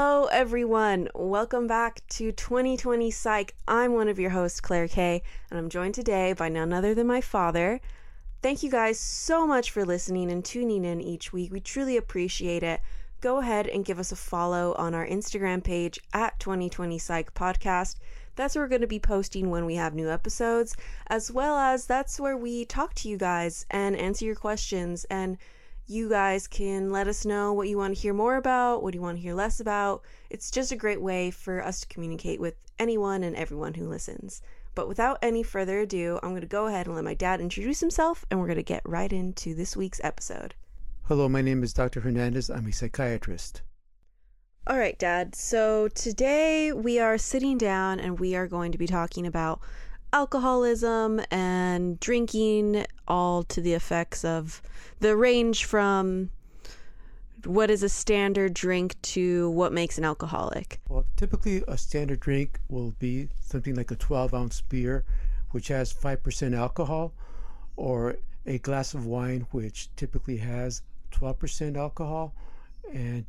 Hello, everyone. Welcome back to 2020 Psych. I'm one of your hosts, Claire Kay, and I'm joined today by none other than my father. Thank you guys so much for listening and tuning in each week. We truly appreciate it. Go ahead and give us a follow on our Instagram page at 2020 Psych Podcast. That's where we're going to be posting when we have new episodes, as well as that's where we talk to you guys and answer your questions and you guys can let us know what you want to hear more about, what you want to hear less about. It's just a great way for us to communicate with anyone and everyone who listens. But without any further ado, I'm going to go ahead and let my dad introduce himself, and we're going to get right into this week's episode. Hello, my name is Dr. Hernandez. I'm a psychiatrist. All right, Dad. So today we are sitting down and we are going to be talking about alcoholism and drinking, all to the effects of the range from what is a standard drink to what makes an alcoholic. Well, typically a standard drink will be something like a 12 ounce beer, which has 5% alcohol, or a glass of wine, which typically has 12% alcohol, and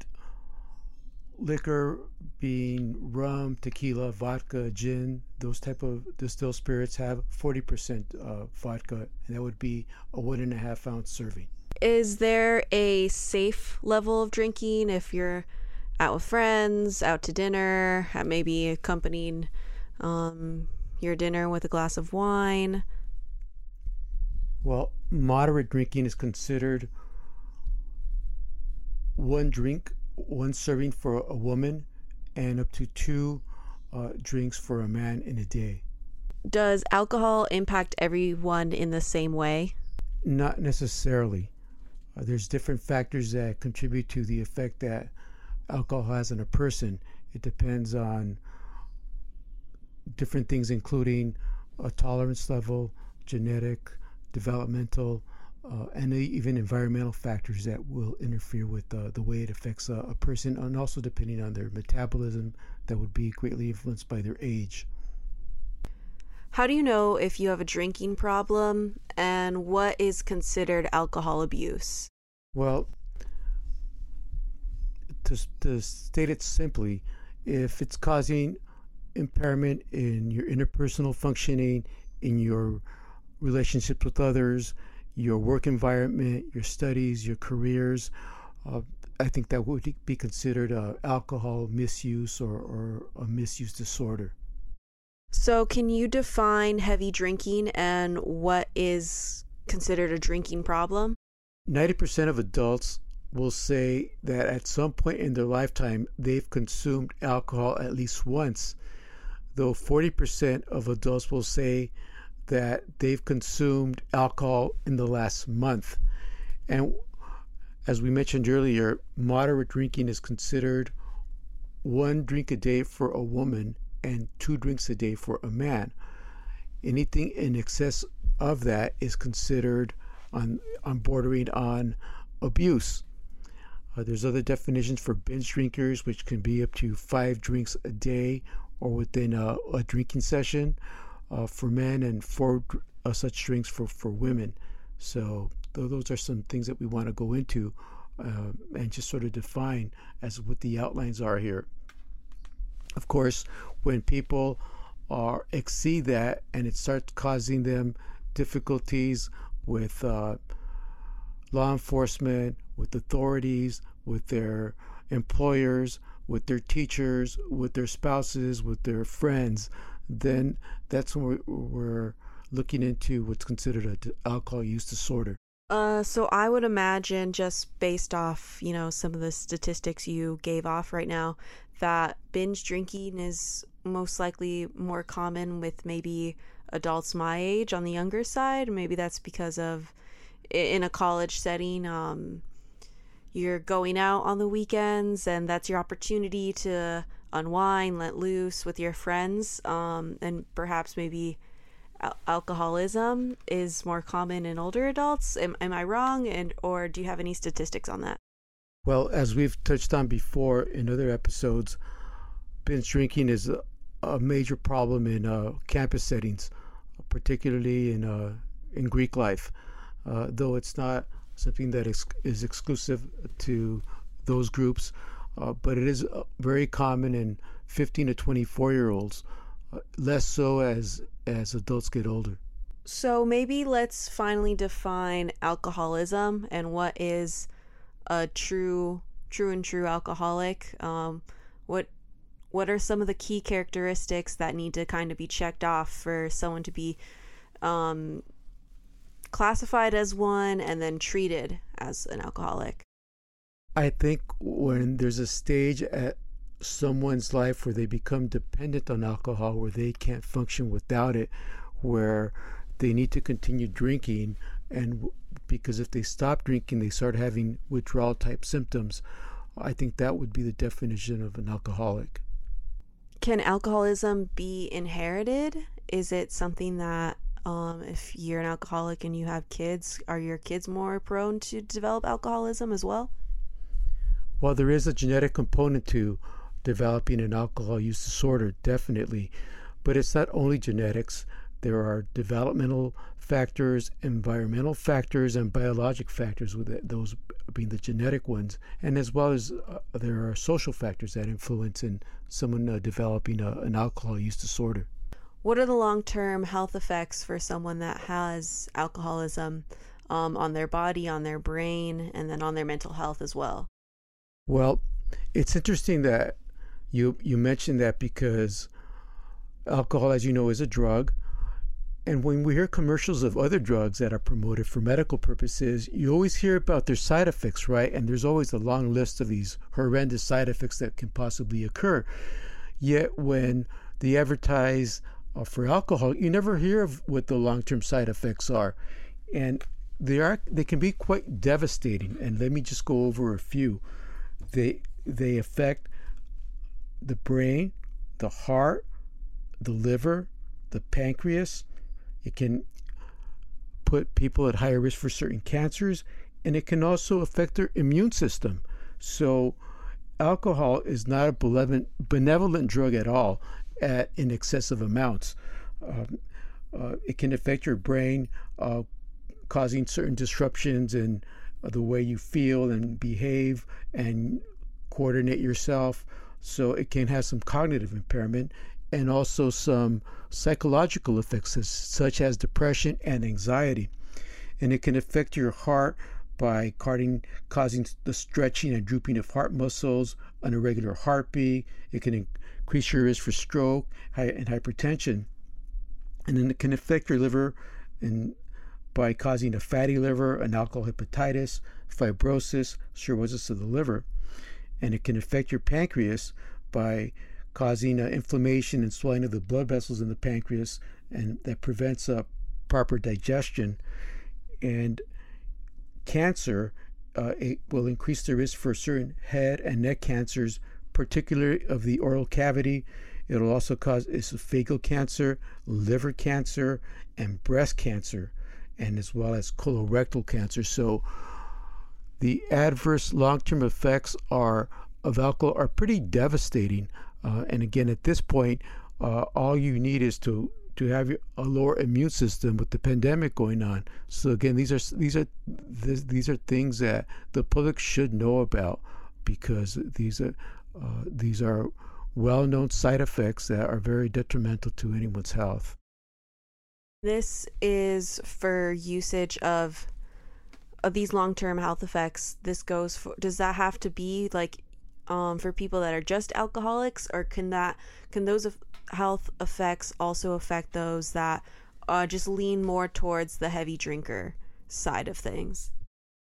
liquor being rum, tequila, vodka, gin, those type of distilled spirits have 40% uh, vodka, and that would be a one and a half ounce serving. Is there a safe level of drinking if you're out with friends, out to dinner, maybe accompanying um, your dinner with a glass of wine? Well, moderate drinking is considered one drink one serving for a woman and up to two uh, drinks for a man in a day. Does alcohol impact everyone in the same way? Not necessarily. Uh, there's different factors that contribute to the effect that alcohol has on a person. It depends on different things, including a tolerance level, genetic, developmental, uh, and even environmental factors that will interfere with uh, the way it affects a person, and also depending on their metabolism, that would be greatly influenced by their age. How do you know if you have a drinking problem, and what is considered alcohol abuse? Well, to, to state it simply, if it's causing impairment in your interpersonal functioning, in your relationships with others, your work environment, your studies, your careers. Uh, I think that would be considered uh, alcohol misuse or, or a misuse disorder. So, can you define heavy drinking and what is considered a drinking problem? 90% of adults will say that at some point in their lifetime they've consumed alcohol at least once, though 40% of adults will say that they've consumed alcohol in the last month. And as we mentioned earlier, moderate drinking is considered one drink a day for a woman and two drinks a day for a man. Anything in excess of that is considered on, on bordering on abuse. Uh, there's other definitions for binge drinkers, which can be up to five drinks a day or within a, a drinking session uh, for men and four uh, such drinks for, for women. So th- those are some things that we want to go into uh, and just sort of define as what the outlines are here. Of course, when people are exceed that and it starts causing them difficulties with uh, law enforcement, with authorities, with their employers, with their teachers, with their spouses, with their friends, then that's when we're, looking into what's considered an alcohol use disorder. Uh, so I would imagine, just based off, you know, some of the statistics you gave off right now, that binge drinking is most likely more common with maybe adults my age on the younger side. Maybe that's because of in a college setting, um, you're going out on the weekends, and that's your opportunity to unwind, let loose with your friends, um, and perhaps maybe al- alcoholism is more common in older adults. Am, am I wrong? And or do you have any statistics on that? Well, as we've touched on before in other episodes, binge drinking is a, a major problem in uh, campus settings, particularly in uh, in Greek life. Uh, though it's not something that is, is exclusive to those groups, uh, but it is uh, very common in 15 to 24 year olds, uh, less so as as adults get older. So maybe let's finally define alcoholism and what is a true true and true alcoholic. Um, what what are some of the key characteristics that need to kind of be checked off for someone to be um, classified as one and then treated as an alcoholic? I think when there's a stage at someone's life where they become dependent on alcohol, where they can't function without it, where they need to continue drinking, and because if they stop drinking, they start having withdrawal type symptoms. I think that would be the definition of an alcoholic. Can alcoholism be inherited? Is it something that um, if you're an alcoholic and you have kids, are your kids more prone to develop alcoholism as well? Well, there is a genetic component to developing an alcohol use disorder, definitely, but it's not only genetics. There are developmental factors, environmental factors, and biologic factors, with those being the genetic ones, and as well as uh, there are social factors that influence in someone uh, developing a, an alcohol use disorder. What are the long term health effects for someone that has alcoholism um, on their body, on their brain, and then on their mental health as well? Well, it's interesting that you you mentioned that because alcohol, as you know, is a drug. And when we hear commercials of other drugs that are promoted for medical purposes, you always hear about their side effects, right? And there's always a long list of these horrendous side effects that can possibly occur. Yet when they advertise uh, for alcohol, you never hear of what the long-term side effects are, and they are they can be quite devastating. And let me just go over a few. They they affect the brain, the heart, the liver, the pancreas. It can put people at higher risk for certain cancers, and it can also affect their immune system. So, alcohol is not a benevolent, benevolent drug at all at in excessive amounts. Um, uh, it can affect your brain, uh, causing certain disruptions in the way you feel and behave and coordinate yourself. So it can have some cognitive impairment and also some psychological effects, such as depression and anxiety. And it can affect your heart by causing, the stretching and drooping of heart muscles, an irregular heartbeat. It can increase your risk for stroke and hypertension. And then it can affect your liver and by causing a fatty liver, an alcohol hepatitis, fibrosis, cirrhosis of the liver. And it can affect your pancreas by causing uh, inflammation and swelling of the blood vessels in the pancreas, and that prevents uh, proper digestion. And cancer, uh, it will increase the risk for certain head and neck cancers, particularly of the oral cavity. It'll also cause esophageal cancer, liver cancer, and breast cancer, and as well as colorectal cancer. So the adverse long-term effects are of alcohol are pretty devastating. Uh, and again, at this point, uh, all you need is to to have a lower immune system with the pandemic going on. So again, these are these are these are things that the public should know about because these are uh, these are well known side effects that are very detrimental to anyone's health. This is for usage of of these long term health effects. This goes for does that have to be like um, for people that are just alcoholics, or can that can those health effects also affect those that uh, just lean more towards the heavy drinker side of things?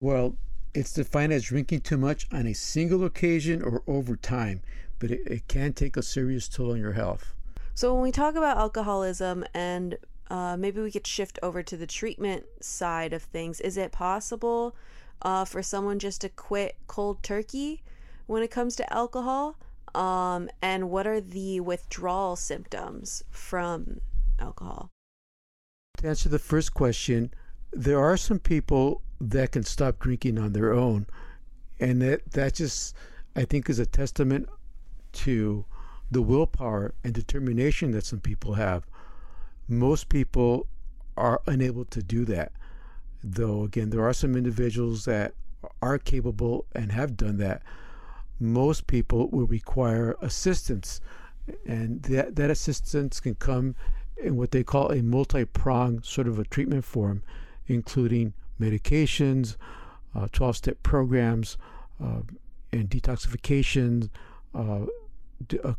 Well, it's defined as drinking too much on a single occasion or over time, but it, it can take a serious toll on your health. So, when we talk about alcoholism and uh, maybe we could shift over to the treatment side of things, is it possible uh, for someone just to quit cold turkey when it comes to alcohol? Um, and what are the withdrawal symptoms from alcohol? To answer the first question, there are some people that can stop drinking on their own. And that, that just, I think, is a testament to the willpower and determination that some people have. Most people are unable to do that. Though, again, there are some individuals that are capable and have done that. most people will require assistance, and that, that assistance can come in what they call a multi pronged sort of a treatment form, including medications, 12 uh, step programs, uh, and detoxification, uh, a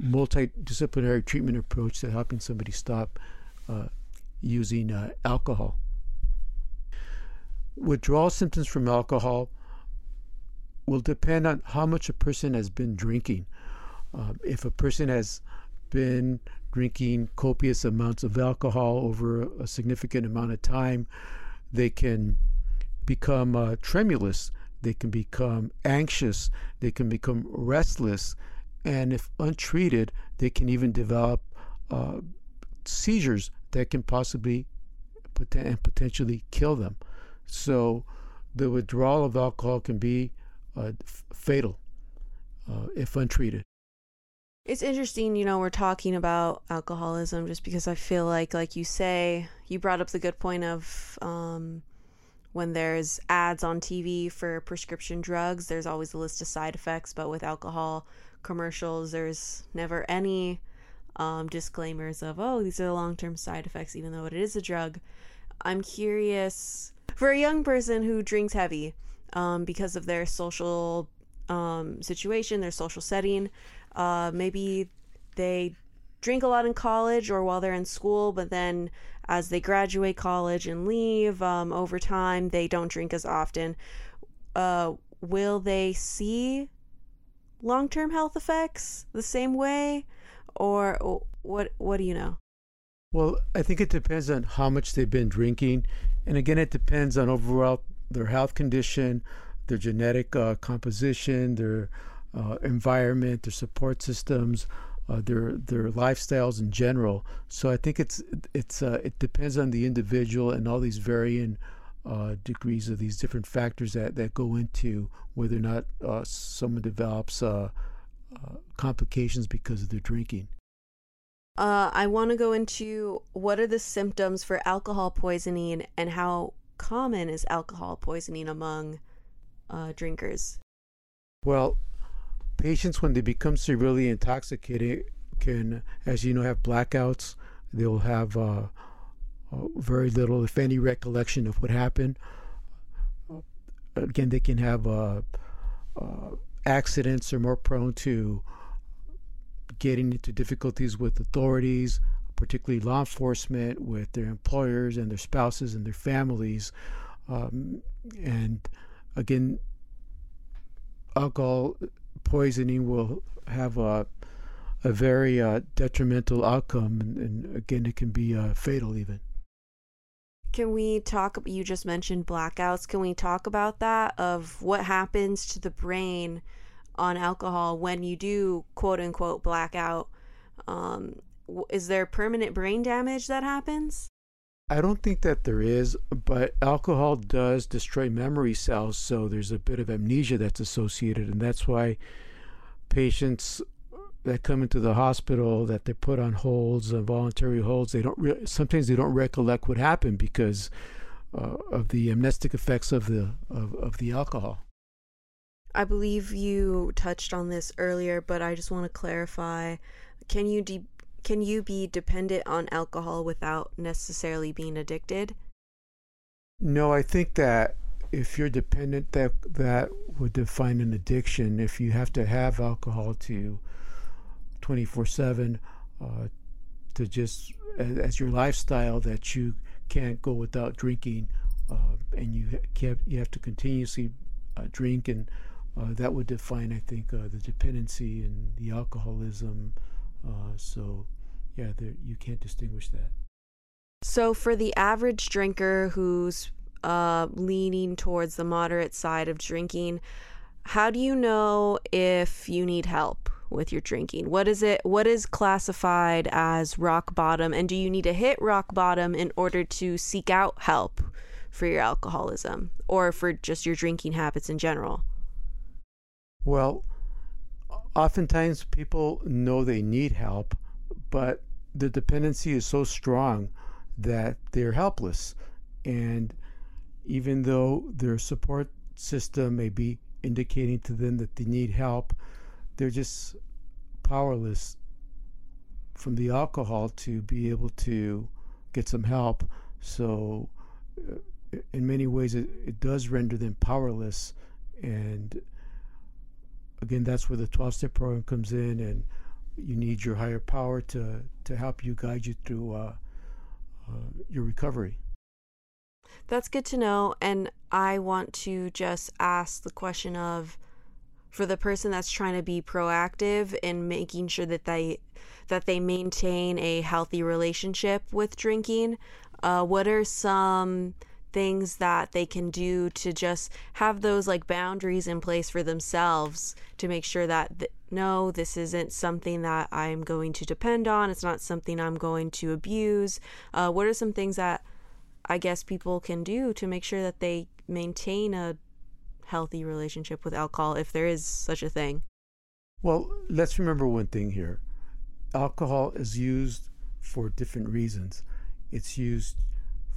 multidisciplinary treatment approach to helping somebody stop uh, using uh, alcohol. Withdrawal symptoms from alcohol will depend on how much a person has been drinking. Uh, if a person has been drinking copious amounts of alcohol over a significant amount of time, they can become uh, tremulous, they can become anxious, they can become restless, and if untreated, they can even develop uh, seizures that can possibly and potentially kill them. So, the withdrawal of alcohol can be uh, fatal uh, if untreated. It's interesting, you know, we're talking about alcoholism just because I feel like, like you say, you brought up the good point of um, when there's ads on TV for prescription drugs, there's always a list of side effects, but with alcohol commercials, there's never any um, disclaimers of, oh, these are the long term side effects, even though it is a drug. I'm curious for a young person who drinks heavy um, because of their social um, situation, their social setting. Uh, maybe they drink a lot in college or while they're in school, but then as they graduate college and leave um, over time, they don't drink as often. Uh, will they see long term health effects the same way? Or what, what do you know? Well, I think it depends on how much they've been drinking. And again, it depends on overall their health condition, their genetic uh, composition, their uh, environment, their support systems, uh, their their lifestyles in general. So I think it's it's uh, it depends on the individual and all these varying uh, degrees of these different factors that, that go into whether or not uh, someone develops uh, complications because of their drinking. I want to go into what are the symptoms for alcohol poisoning and how common is alcohol poisoning among drinkers. Well, patients when they become severely intoxicated can, as you know, have blackouts. They'll have uh, very little, if any, recollection of what happened. Uh, again, they can have uh, accidents. Are more prone to getting into difficulties with authorities, particularly law enforcement, with their employers and their spouses and their families. Um, and again, alcohol poisoning will have a a very uh, detrimental outcome, and, and, again, it can be uh, fatal even. Can we talk? You just mentioned blackouts. Can we talk about that? Of what happens to the brain on alcohol when you do quote unquote blackout? Um, is there permanent brain damage that happens? I don't think that there is, but alcohol does destroy memory cells, so there's a bit of amnesia that's associated, and that's why patients that come into the hospital that they put on holds, uh, voluntary holds, they don't re- sometimes they don't recollect what happened because uh, of the amnestic effects of the of, of the alcohol. I believe you touched on this earlier, but I just want to clarify. Can you de- can you be dependent on alcohol without necessarily being addicted? No, I think that if you're dependent, that that would define an addiction. If you have to have alcohol to 24/7 uh, to just as, your lifestyle, that you can't go without drinking, uh, and you can't you have to continuously uh, drink, and uh, that would define, I think, the dependency and the alcoholism. So yeah, there, you can't distinguish that. So, for the average drinker who's leaning towards the moderate side of drinking, how do you know if you need help with your drinking? What is it? What is classified as rock bottom? And do you need to hit rock bottom in order to seek out help for your alcoholism or for just your drinking habits in general? Well, oftentimes people know they need help, but the dependency is so strong that they're helpless. And even though their support system may be indicating to them that they need help, they're just powerless from the alcohol to be able to get some help. So, uh, in many ways, it, it does render them powerless. And again, that's where the 12 step program comes in, and you need your higher power to, to help you guide you through uh, uh, your recovery. That's good to know. And I want to just ask the question of for the person that's trying to be proactive in making sure that they that they maintain a healthy relationship with drinking uh, what are some things that they can do to just have those like boundaries in place for themselves to make sure that th- no this isn't something that i'm going to depend on it's not something i'm going to abuse uh, what are some things that i guess people can do to make sure that they maintain a healthy relationship with alcohol if there is such a thing well let's remember one thing here alcohol is used for different reasons it's used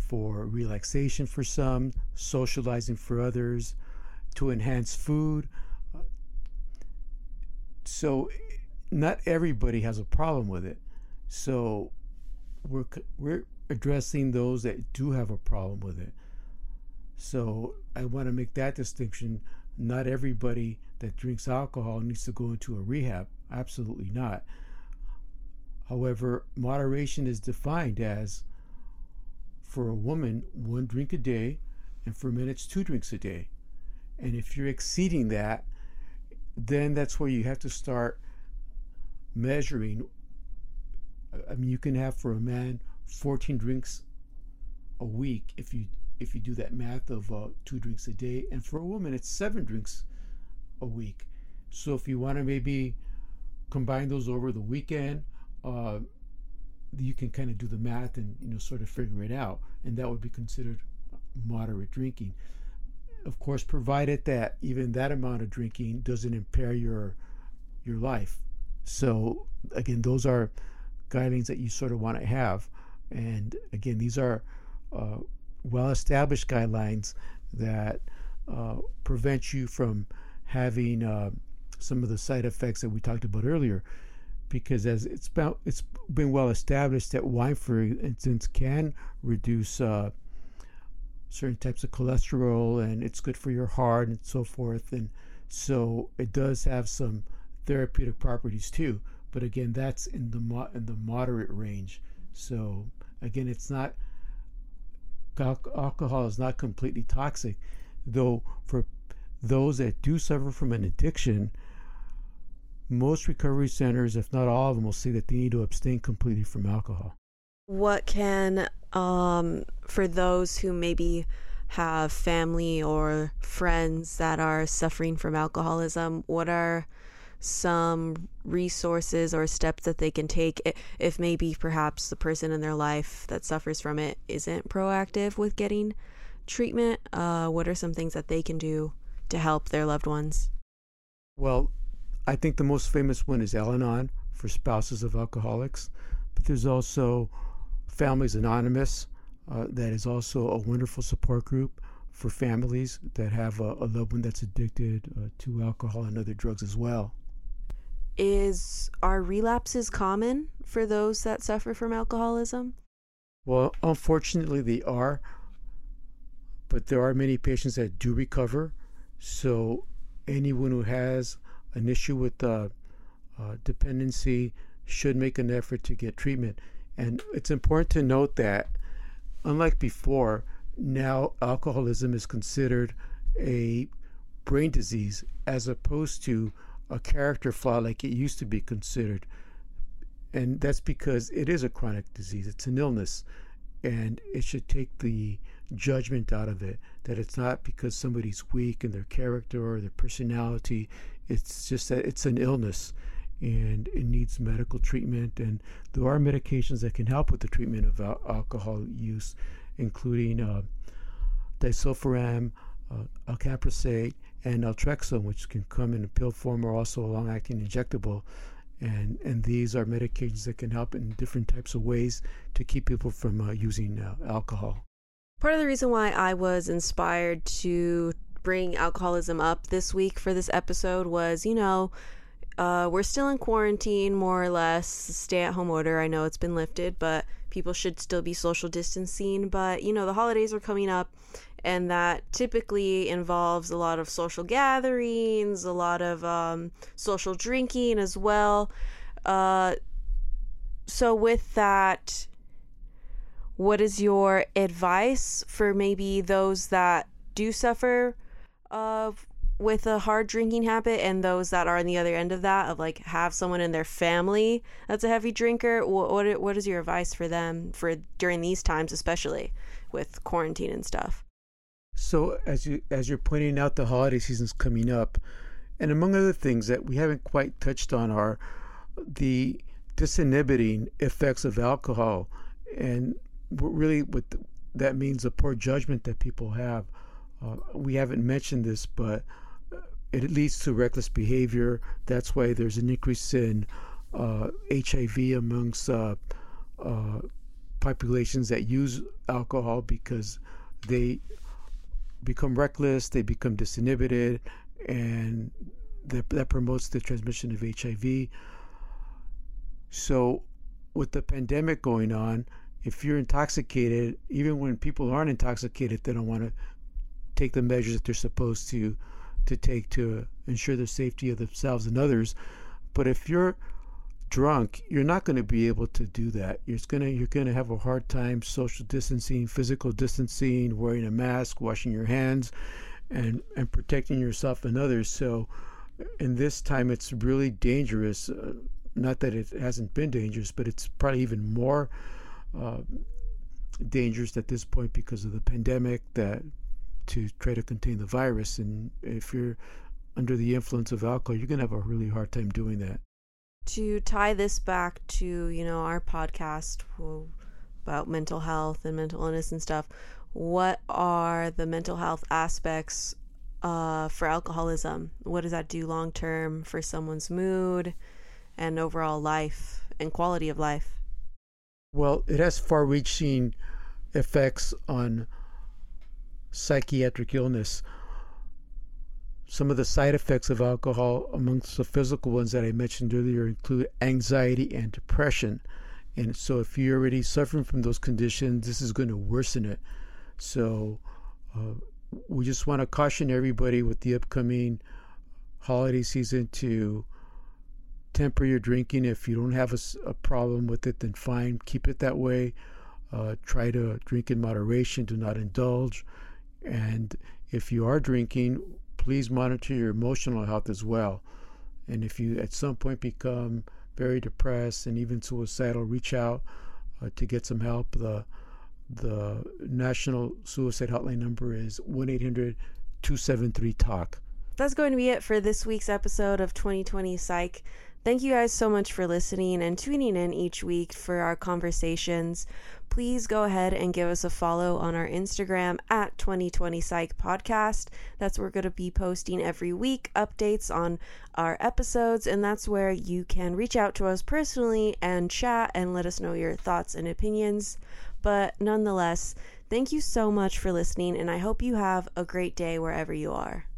for relaxation for some, socializing for others, to enhance food. So, not everybody has a problem with it. So, we're we're addressing those that do have a problem with it. So, I want to make that distinction. Not everybody that drinks alcohol needs to go into a rehab. Absolutely not. However, moderation is defined as for a woman, one drink a day, and for men, it's two drinks a day. And if you're exceeding that, then that's where you have to start measuring. I mean, you can have for a man 14 drinks a week if you if you do that math of uh, two drinks a day, and for a woman, it's seven drinks a week. So if you want to maybe combine those over the weekend, uh, you can kind of do the math and you know sort of figure it out, and that would be considered moderate drinking. Of course, provided that even that amount of drinking doesn't impair your your life. So again, those are guidelines that you sort of want to have, and again, these are uh, well-established guidelines that uh, prevent you from having uh, some of the side effects that we talked about earlier because as it's been well established that wine, for instance, can reduce uh, certain types of cholesterol, and it's good for your heart and so forth. And so it does have some therapeutic properties too. But again, that's in the mo- in the moderate range. So again, it's not alcohol is not completely toxic, though for those that do suffer from an addiction, most recovery centers, if not all of them, will say that they need to abstain completely from alcohol. What can, um, for those who maybe have family or friends that are suffering from alcoholism, what are some resources or steps that they can take if maybe perhaps the person in their life that suffers from it isn't proactive with getting treatment? Uh, what are some things that they can do to help their loved ones? Well, I think the most famous one is Al Anon for spouses of alcoholics, but there's also Families Anonymous, uh, that is also a wonderful support group for families that have a, a loved one that's addicted uh, to alcohol and other drugs as well. Is are relapses common for those that suffer from alcoholism? Well, unfortunately, they are, but there are many patients that do recover. So, anyone who has an issue with uh, uh, dependency should make an effort to get treatment. And it's important to note that, unlike before, now alcoholism is considered a brain disease as opposed to a character flaw like it used to be considered. And that's because it is a chronic disease, it's an illness. And it should take the judgment out of it that it's not because somebody's weak in their character or their personality. It's just that it's an illness and it needs medical treatment. And there are medications that can help with the treatment of al- alcohol use, including uh, disulfiram, uh, and naltrexone, which can come in a pill form or also a long-acting injectable. And, and these are medications that can help in different types of ways to keep people from uh, using uh, alcohol. Part of the reason why I was inspired to bring alcoholism up this week for this episode was, you know, uh, we're still in quarantine, more or less, stay at home order. I know it's been lifted, but people should still be social distancing. But, you know, the holidays are coming up, and that typically involves a lot of social gatherings, a lot of um, social drinking as well. Uh, so, with that, what is your advice for maybe those that do suffer uh, with a hard drinking habit and those that are on the other end of that of like have someone in their family that's a heavy drinker what what, what is your advice for them for during these times especially with quarantine and stuff? So as you as you're pointing out the holiday season's coming up and among other things that we haven't quite touched on are the disinhibiting effects of alcohol and really what that means the poor judgment that people have. Uh, we haven't mentioned this but it leads to reckless behavior. That's why there's an increase in uh, HIV amongst uh, uh, populations that use alcohol because they become reckless, they become disinhibited, and that, that promotes the transmission of HIV. So, with the pandemic going on, if you're intoxicated, even when people aren't intoxicated, they don't want to take the measures that they're supposed to to take to ensure the safety of themselves and others. But if you're drunk, you're not going to be able to do that. You're going to you're going to have a hard time social distancing, physical distancing, wearing a mask, washing your hands, and and protecting yourself and others. So, in this time, it's really dangerous. Uh, not that it hasn't been dangerous, but it's probably even more uh, dangerous at this point because of the pandemic that to try to contain the virus. And if you're under the influence of alcohol, you're going to have a really hard time doing that. To tie this back to, you know, our podcast about mental health and mental illness and stuff, what are the mental health aspects uh, for alcoholism? What does that do long term for someone's mood and overall life and quality of life? Well, it has far reaching effects on psychiatric illness. Some of the side effects of alcohol, amongst the physical ones that I mentioned earlier, include anxiety and depression. And so, if you're already suffering from those conditions, this is going to worsen it. So, uh, we just want to caution everybody with the upcoming holiday season to temper your drinking. If you don't have a, a problem with it, then fine, keep it that way. Uh, try to drink in moderation, do not indulge. And if you are drinking, please monitor your emotional health as well. And if you at some point become very depressed and even suicidal, reach out uh, to get some help. The the national suicide hotline number is 1 800 273 TALK. That's going to be it for this week's episode of 2020 Psych. Thank you guys so much for listening and tuning in each week for our conversations. Please go ahead and give us a follow on our Instagram at 2020 Psych Podcast. That's where we're going to be posting every week updates on our episodes, and that's where you can reach out to us personally and chat and let us know your thoughts and opinions. But nonetheless, thank you so much for listening, and I hope you have a great day wherever you are.